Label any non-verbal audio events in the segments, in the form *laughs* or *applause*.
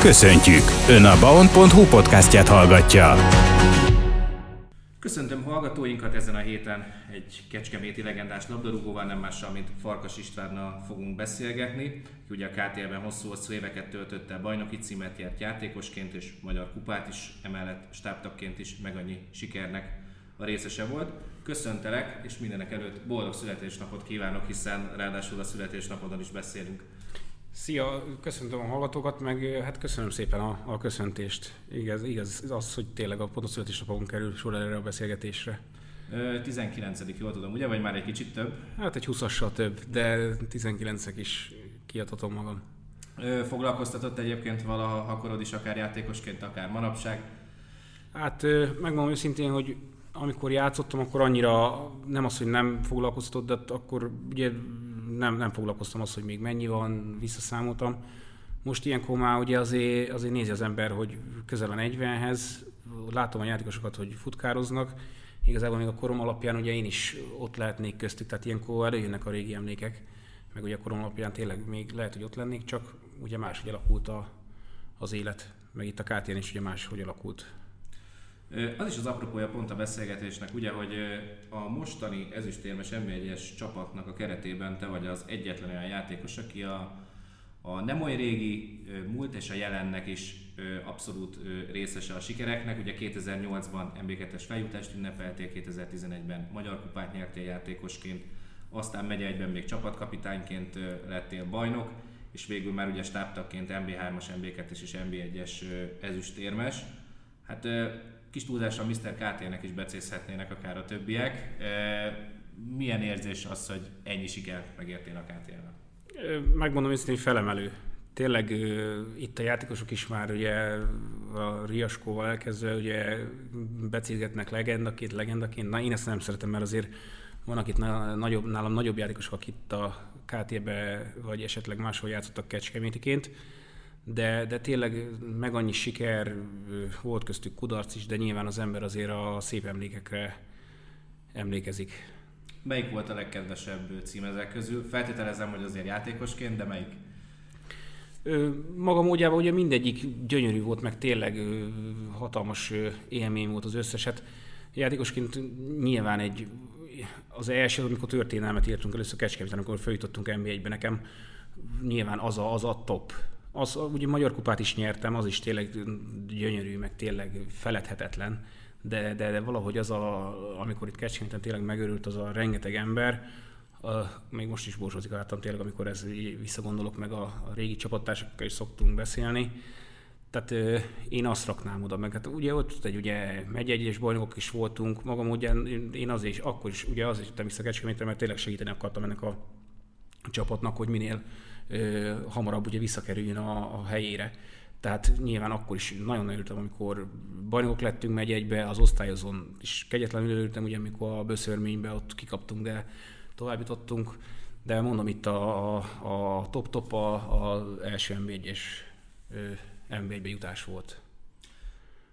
Köszöntjük! Ön a baon.hu podcastját hallgatja. Köszöntöm hallgatóinkat ezen a héten egy kecskeméti legendás labdarúgóval, nem mással, mint Farkas Istvánnal fogunk beszélgetni, aki ugye a KTL-ben hosszú-hosszú éveket töltötte, bajnoki címet járt játékosként és magyar kupát is, emellett stábtagként is meg annyi sikernek a részese volt. Köszöntelek, és mindenek előtt boldog születésnapot kívánok, hiszen ráadásul a születésnapodon is beszélünk. Szia, köszöntöm a hallgatókat, meg hát köszönöm szépen a, a köszöntést. Igaz, igaz az, hogy tényleg a pontos születésnapon kerül sor erre a beszélgetésre. 19 jól tudom, ugye? Vagy már egy kicsit több? Hát egy 20-assal több, de 19 is kiadhatom magam. Foglalkoztatott egyébként valaha akarod is, akár játékosként, akár manapság? Hát megmondom őszintén, hogy amikor játszottam, akkor annyira nem az, hogy nem foglalkoztatott, de akkor ugye nem, nem foglalkoztam az, hogy még mennyi van, visszaszámoltam. Most ilyenkor már ugye azért, azért nézi az ember, hogy közel a 40-hez, látom a játékosokat, hogy futkároznak, igazából még a korom alapján ugye én is ott lehetnék köztük, tehát ilyenkor előjönnek a régi emlékek, meg ugye a korom alapján tényleg még lehet, hogy ott lennék, csak ugye máshogy alakult a, az élet, meg itt a KTN is ugye máshogy alakult. Az is az apropója pont a beszélgetésnek, ugye, hogy a mostani ezüstérmes M1-es csapatnak a keretében te vagy az egyetlen olyan játékos, aki a, a nem oly régi múlt és a jelennek is abszolút részese a sikereknek. Ugye 2008-ban MB2-es feljutást ünnepeltél, 2011-ben Magyar Kupát nyertél játékosként, aztán megy egyben még csapatkapitányként lettél bajnok, és végül már ugye stábtagként MB3-as, MB2-es és MB1-es ezüstérmes. Hát kis túlzással Mr. KT-nek is becézhetnének akár a többiek. Milyen érzés az, hogy ennyi sikert megértél a KT-nek? Megmondom őszintén, hogy felemelő. Tényleg itt a játékosok is már ugye a Riaskóval elkezdve ugye becézgetnek legendaként, legendaként. Na én ezt nem szeretem, mert azért vannak itt nagyobb, nálam nagyobb játékosok, akik itt a KT-be vagy esetleg máshol játszottak kecskemétiként de, de tényleg meg annyi siker, volt köztük kudarc is, de nyilván az ember azért a szép emlékekre emlékezik. Melyik volt a legkedvesebb cím ezek közül? Feltételezem, hogy azért játékosként, de melyik? Maga módjában ugye mindegyik gyönyörű volt, meg tényleg hatalmas élmény volt az összeset. Játékosként nyilván egy, az első, amikor történelmet írtunk először Kecskeméten, amikor feljutottunk NB1-be nekem, nyilván az a, az a top az, ugye Magyar Kupát is nyertem, az is tényleg gyönyörű, meg tényleg feledhetetlen, de, de, de valahogy az, a, amikor itt Kecskeméten tényleg megörült az a rengeteg ember, a, még most is borzsózik álltam tényleg, amikor ez visszagondolok, meg a, a régi csapattársakkal is szoktunk beszélni. Tehát ö, én azt raknám oda, meg hát ugye ott egy ugye megyegyes bajnokok is voltunk, magam ugye én azért is, akkor is ugye azért jöttem vissza Kecskemétre, mert tényleg segíteni akartam ennek a csapatnak, hogy minél hamarabb ugye visszakerüljön a, a helyére. Tehát nyilván akkor is nagyon örültem, amikor bajnokok lettünk megy egybe, az osztályozón is kegyetlenül örültem, ugye amikor a böszörménybe ott kikaptunk, de tovább jutottunk. De mondom, itt a, a, a top-top az első MB1-es MB1-be jutás volt.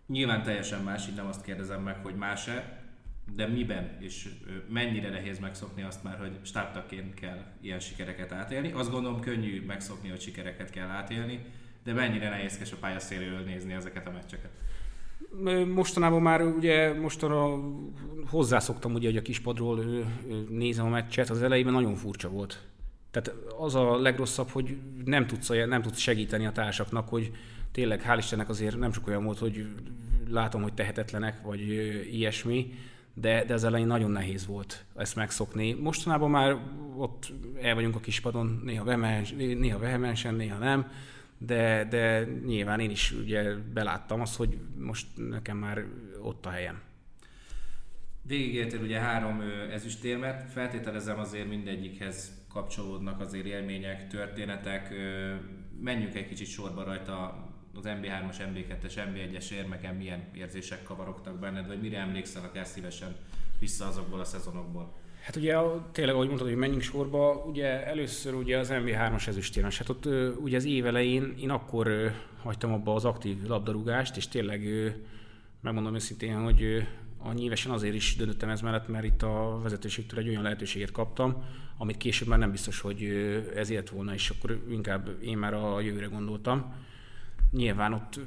Nyilván teljesen más, így nem azt kérdezem meg, hogy más-e, de miben és mennyire nehéz megszokni azt már, hogy stábtaként kell ilyen sikereket átélni. Azt gondolom könnyű megszokni, hogy sikereket kell átélni, de mennyire nehézkes a pályaszéléről nézni ezeket a meccseket. Mostanában már ugye mostanra hozzászoktam ugye, hogy a kispadról nézem a meccset, az elejében nagyon furcsa volt. Tehát az a legrosszabb, hogy nem tudsz, nem tudsz segíteni a társaknak, hogy tényleg hál' Istennek azért nem sok olyan volt, hogy látom, hogy tehetetlenek, vagy ilyesmi, de, de az elején nagyon nehéz volt ezt megszokni. Mostanában már ott el vagyunk a kispadon, néha, vehemens, néha vehemensen, néha nem, de, de nyilván én is ugye beláttam azt, hogy most nekem már ott a helyem. Végigértél ugye három ezüstérmet, feltételezem azért mindegyikhez kapcsolódnak azért élmények, történetek. Menjünk egy kicsit sorba rajta az MB3-as, MB2-es, MB1-es érmeken milyen érzések kavarogtak benned, vagy mire emlékszel akár szívesen vissza azokból a szezonokból? Hát ugye tényleg, ahogy mondtad, hogy menjünk sorba, ugye először ugye az MB3-as ezüstérmes, hát ott ugye az év elején én akkor hagytam abba az aktív labdarúgást, és tényleg megmondom őszintén, hogy a nyilvesen azért is döntöttem ez mellett, mert itt a vezetőségtől egy olyan lehetőséget kaptam, amit később már nem biztos, hogy ezért volna, és akkor inkább én már a jövőre gondoltam nyilván ott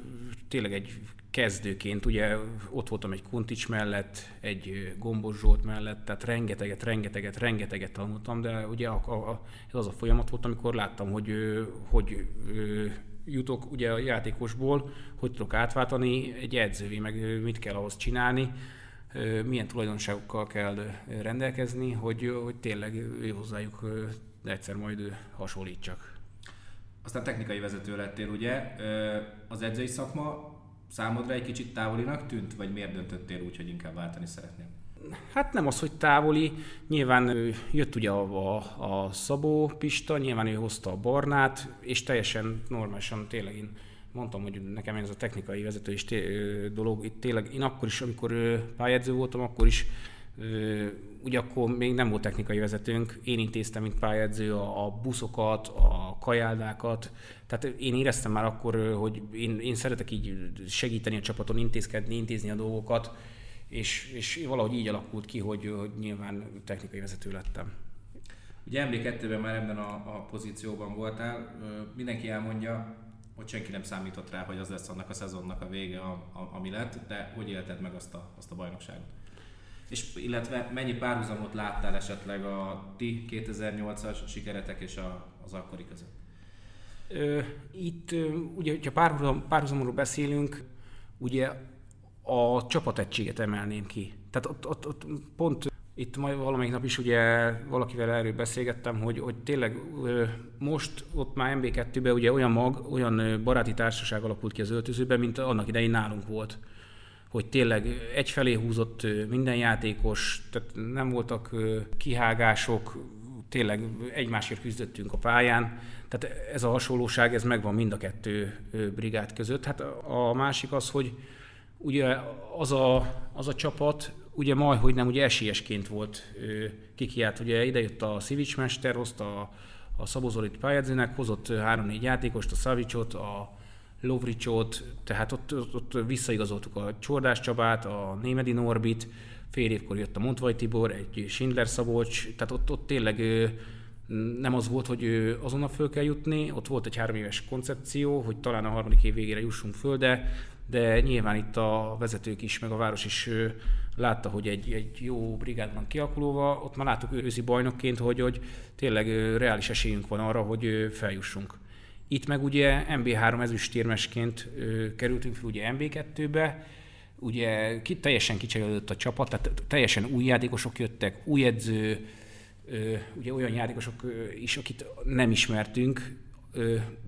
tényleg egy kezdőként, ugye ott voltam egy Kuntics mellett, egy Gombos Zsolt mellett, tehát rengeteget, rengeteget, rengeteget tanultam, de ugye a, a, ez az a folyamat volt, amikor láttam, hogy, hogy jutok ugye a játékosból, hogy tudok átváltani egy edzővé, meg mit kell ahhoz csinálni, milyen tulajdonságokkal kell rendelkezni, hogy, hogy tényleg hozzájuk egyszer majd hasonlítsak. Aztán technikai vezető lettél, ugye? Az edzői szakma számodra egy kicsit távolinak tűnt, vagy miért döntöttél úgy, hogy inkább váltani szeretnél? Hát nem az, hogy távoli. Nyilván jött ugye a, a, a Szabó Pista, nyilván ő hozta a Barnát, és teljesen normálisan tényleg én mondtam, hogy nekem ez a technikai vezető is té- dolog, itt tényleg én akkor is, amikor pályázó voltam, akkor is ugye akkor még nem volt technikai vezetőnk, én intéztem, mint pályázó a, a buszokat, a kajáldákat, tehát én éreztem már akkor, hogy én, én szeretek így segíteni a csapaton, intézkedni, intézni a dolgokat, és, és valahogy így alakult ki, hogy, hogy nyilván technikai vezető lettem. Ugye MB2-ben már ebben a, a pozícióban voltál, mindenki elmondja, hogy senki nem számított rá, hogy az lesz annak a szezonnak a vége, a, a, ami lett, de hogy élted meg azt a, azt a bajnokságot? És illetve mennyi párhuzamot láttál esetleg a ti 2008-as sikeretek és a, az akkori között? Itt ugye, hogyha párhuzam, párhuzamról beszélünk, ugye a csapategységet emelném ki. Tehát ott, ott, ott pont itt majd valamelyik nap is ugye valakivel erről beszélgettem, hogy, hogy tényleg most ott már MB2-ben ugye olyan mag, olyan baráti társaság alakult ki az öltözőben, mint annak idején nálunk volt. Hogy tényleg egyfelé húzott minden játékos, tehát nem voltak kihágások, tényleg egymásért küzdöttünk a pályán, tehát ez a hasonlóság, ez megvan mind a kettő brigád között. Hát a másik az, hogy ugye az a, az a csapat, ugye majd, hogy nem, ugye esélyesként volt kikiált, ugye idejött a Szivics mester, hozta a, a Szabozolit pályázónak, hozott három-négy játékost, a Szavicsot, a Lovricsot, tehát ott, ott, ott visszaigazoltuk a Csordás Csabát, a Némedi Norbit, fél évkor jött a Montvaj Tibor, egy Schindler Szabolcs, tehát ott, ott tényleg nem az volt, hogy azonnal föl kell jutni, ott volt egy három éves koncepció, hogy talán a harmadik év végére jussunk föl, de, de nyilván itt a vezetők is, meg a város is látta, hogy egy, egy jó brigád van kialakulóva, ott már láttuk őszi bajnokként, hogy, hogy tényleg reális esélyünk van arra, hogy feljussunk. Itt meg ugye MB3 ezüstérmesként kerültünk fel ugye MB2-be, ugye ki, teljesen kicserélődött a csapat, tehát teljesen új játékosok jöttek, új edző, ugye olyan játékosok is, akit nem ismertünk,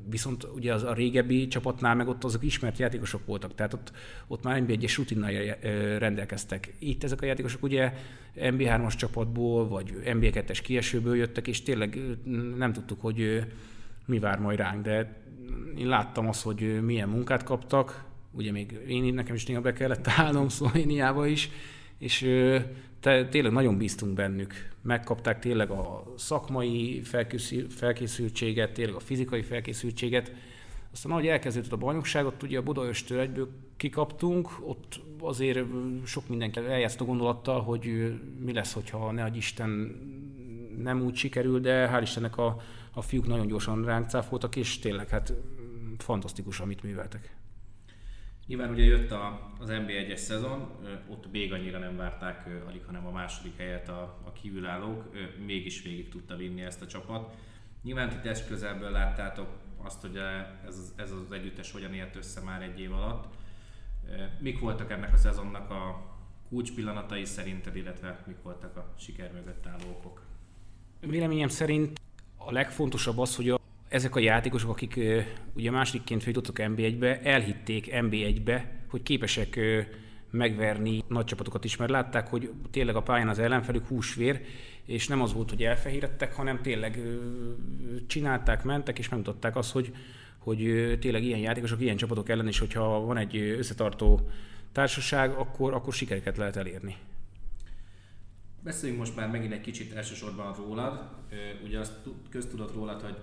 viszont ugye az a régebbi csapatnál meg ott azok ismert játékosok voltak, tehát ott, ott már NB1-es rutinnal rendelkeztek. Itt ezek a játékosok ugye MB3-as csapatból, vagy MB2-es kiesőből jöttek, és tényleg nem tudtuk, hogy mi vár majd ránk, de én láttam azt, hogy milyen munkát kaptak, ugye még én nekem is néha be kellett állnom *laughs* Szlovéniába is, és te, tényleg nagyon bíztunk bennük. Megkapták tényleg a szakmai felkészültséget, tényleg a fizikai felkészültséget. Aztán ahogy elkezdődött a bajnokságot, ugye a Budaöstől egyből kikaptunk, ott azért sok mindenki eljátszott a gondolattal, hogy mi lesz, hogyha ne Isten nem úgy sikerül, de hál' Istennek a, a fiúk nagyon gyorsan ránk cáfoltak, és tényleg hát fantasztikus, amit műveltek. Nyilván ugye jött a, az NB1-es szezon, ott még annyira nem várták, alig hanem a második helyet a, a kívülállók, mégis végig tudta vinni ezt a csapat. Nyilván ti test közelből láttátok azt, hogy ez, ez az együttes hogyan élt össze már egy év alatt. Mik voltak ennek a szezonnak a kulcs pillanatai szerinted, illetve mik voltak a siker mögött álló okok? Véleményem szerint a legfontosabb az, hogy a ezek a játékosok, akik ugye másodikként feljutottak NB1-be, elhitték NB1-be, hogy képesek megverni nagy csapatokat is, mert látták, hogy tényleg a pályán az ellenfelük húsvér, és nem az volt, hogy elfehérettek, hanem tényleg csinálták, mentek, és megmutatták azt, hogy, hogy tényleg ilyen játékosok, ilyen csapatok ellen is, hogyha van egy összetartó társaság, akkor, akkor sikereket lehet elérni. Beszéljünk most már megint egy kicsit elsősorban rólad. Ugye azt köztudott rólad, hogy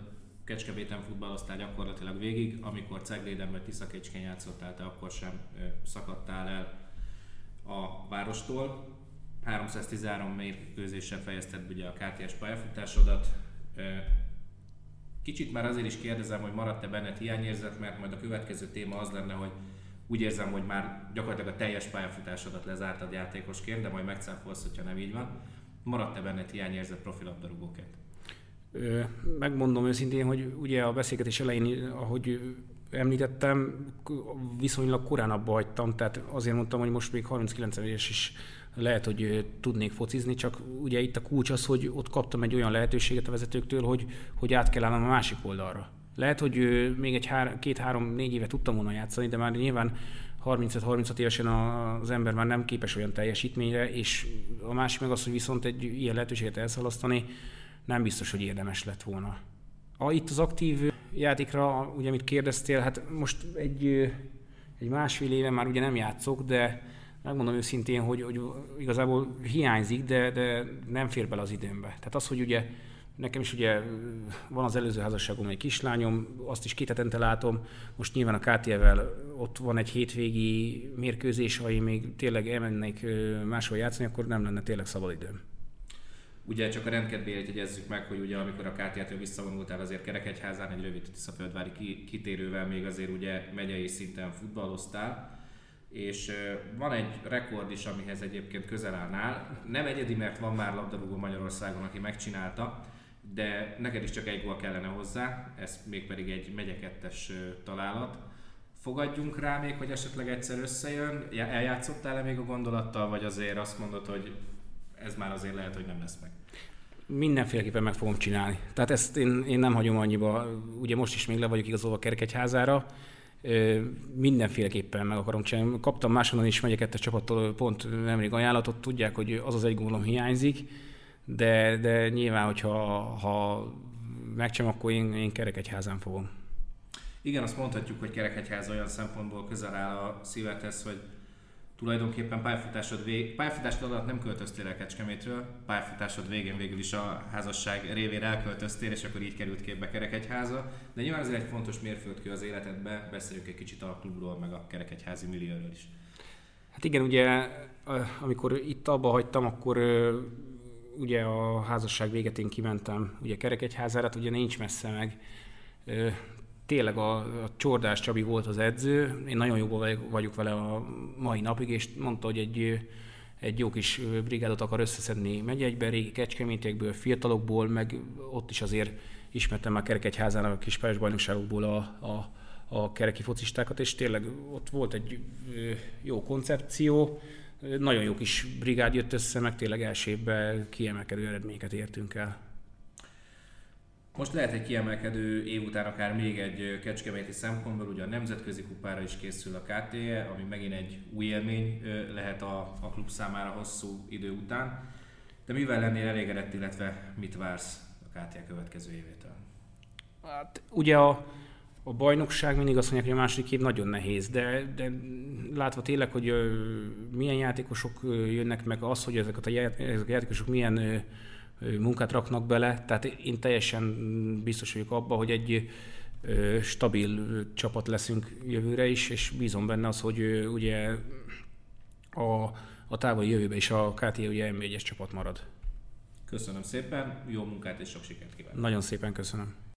Kecskeméten futballoztál gyakorlatilag végig, amikor Cegléden vagy Tiszakecskén játszottál, te akkor sem szakadtál el a várostól. 313 mérkőzéssel fejezted ugye a KTS pályafutásodat. kicsit már azért is kérdezem, hogy maradt-e benned hiányérzet, mert majd a következő téma az lenne, hogy úgy érzem, hogy már gyakorlatilag a teljes pályafutásodat lezártad játékosként, de majd megcáfolsz, hogyha nem így van. Maradt-e benned hiányérzet profilabdarúgóként? Megmondom őszintén, hogy ugye a beszélgetés elején, ahogy említettem, viszonylag korán abba hagytam, tehát azért mondtam, hogy most még 39 éves is lehet, hogy tudnék focizni, csak ugye itt a kulcs az, hogy ott kaptam egy olyan lehetőséget a vezetőktől, hogy, hogy át kell állnom a másik oldalra. Lehet, hogy még egy két-három-négy éve tudtam volna játszani, de már nyilván 35-36 évesen az ember már nem képes olyan teljesítményre, és a másik meg az, hogy viszont egy ilyen lehetőséget elszalasztani, nem biztos, hogy érdemes lett volna. A, itt az aktív játékra, ugye amit kérdeztél, hát most egy, egy másfél éve már ugye nem játszok, de megmondom őszintén, hogy, hogy igazából hiányzik, de, de nem fér bele az időmbe. Tehát az, hogy ugye nekem is ugye van az előző házasságom egy kislányom, azt is két hetente látom, most nyilván a KTL-vel ott van egy hétvégi mérkőzés, ha én még tényleg elmennék máshol játszani, akkor nem lenne tényleg szabad időm. Ugye csak a rendkedvéért jegyezzük meg, hogy ugye amikor a KTL-től visszavonultál azért Kerekegyházán egy rövid Tiszaföldvári kitérővel még azért ugye megyei szinten futballoztál, és van egy rekord is, amihez egyébként közel állnál. Nem egyedi, mert van már labdarúgó Magyarországon, aki megcsinálta, de neked is csak egy gól kellene hozzá, ez mégpedig egy megyekettes találat. Fogadjunk rá még, hogy esetleg egyszer összejön? Eljátszottál-e még a gondolattal, vagy azért azt mondod, hogy ez már azért lehet, hogy nem lesz meg? Mindenféleképpen meg fogom csinálni. Tehát ezt én, én nem hagyom annyiba. Ugye most is még le vagyok igazolva Kerkegyházára, mindenféleképpen meg akarom csinálni. Kaptam máshonnan is megyek csapattól pont nemrég ajánlatot, tudják, hogy az az egy gólom hiányzik, de, de nyilván, hogyha ha megcsinálom, akkor én, én Kerekegyházán fogom. Igen, azt mondhatjuk, hogy Kerekegyház olyan szempontból közel áll a szívedhez, hogy tulajdonképpen pályafutásod, vég, pályafutásod alatt nem költöztél el Kecskemétről, pályafutásod végén végül is a házasság révén elköltöztél, és akkor így került képbe Kerekegyháza. De nyilván ez egy fontos mérföldkő az életedbe, beszéljük egy kicsit a klubról, meg a Kerekegyházi millióról is. Hát igen, ugye amikor itt abba hagytam, akkor ugye a házasság véget én kimentem ugye Kerekegyházára, hát ugye nincs messze meg. Tényleg a, a Csordás Csabi volt az edző, én nagyon jó vagyok vele a mai napig, és mondta, hogy egy, egy jó kis brigádot akar összeszedni megyegybe, régi kecskemétiekből, fiatalokból, meg ott is azért ismertem már Kerekegyházán a kis bajnokságokból a, a, a kereki focistákat, és tényleg ott volt egy jó koncepció, nagyon jó kis brigád jött össze, meg tényleg első évben kiemelkedő eredményeket értünk el. Most lehet egy kiemelkedő év után akár még egy kecskeméti szempontból, ugye a nemzetközi kupára is készül a KTE, ami megint egy új élmény lehet a, a klub számára hosszú idő után. De mivel lennél elégedett, illetve mit vársz a KTE következő évétől? Hát, ugye a, a bajnokság mindig azt mondják, hogy a második év nagyon nehéz, de, de látva tényleg, hogy milyen játékosok jönnek meg, az, hogy ezek a, ezek a játékosok milyen munkát raknak bele, tehát én teljesen biztos vagyok abban, hogy egy stabil csapat leszünk jövőre is, és bízom benne az, hogy ugye a, a távoli jövőben is a KT ugye M1-es csapat marad. Köszönöm szépen, jó munkát és sok sikert kívánok! Nagyon szépen köszönöm!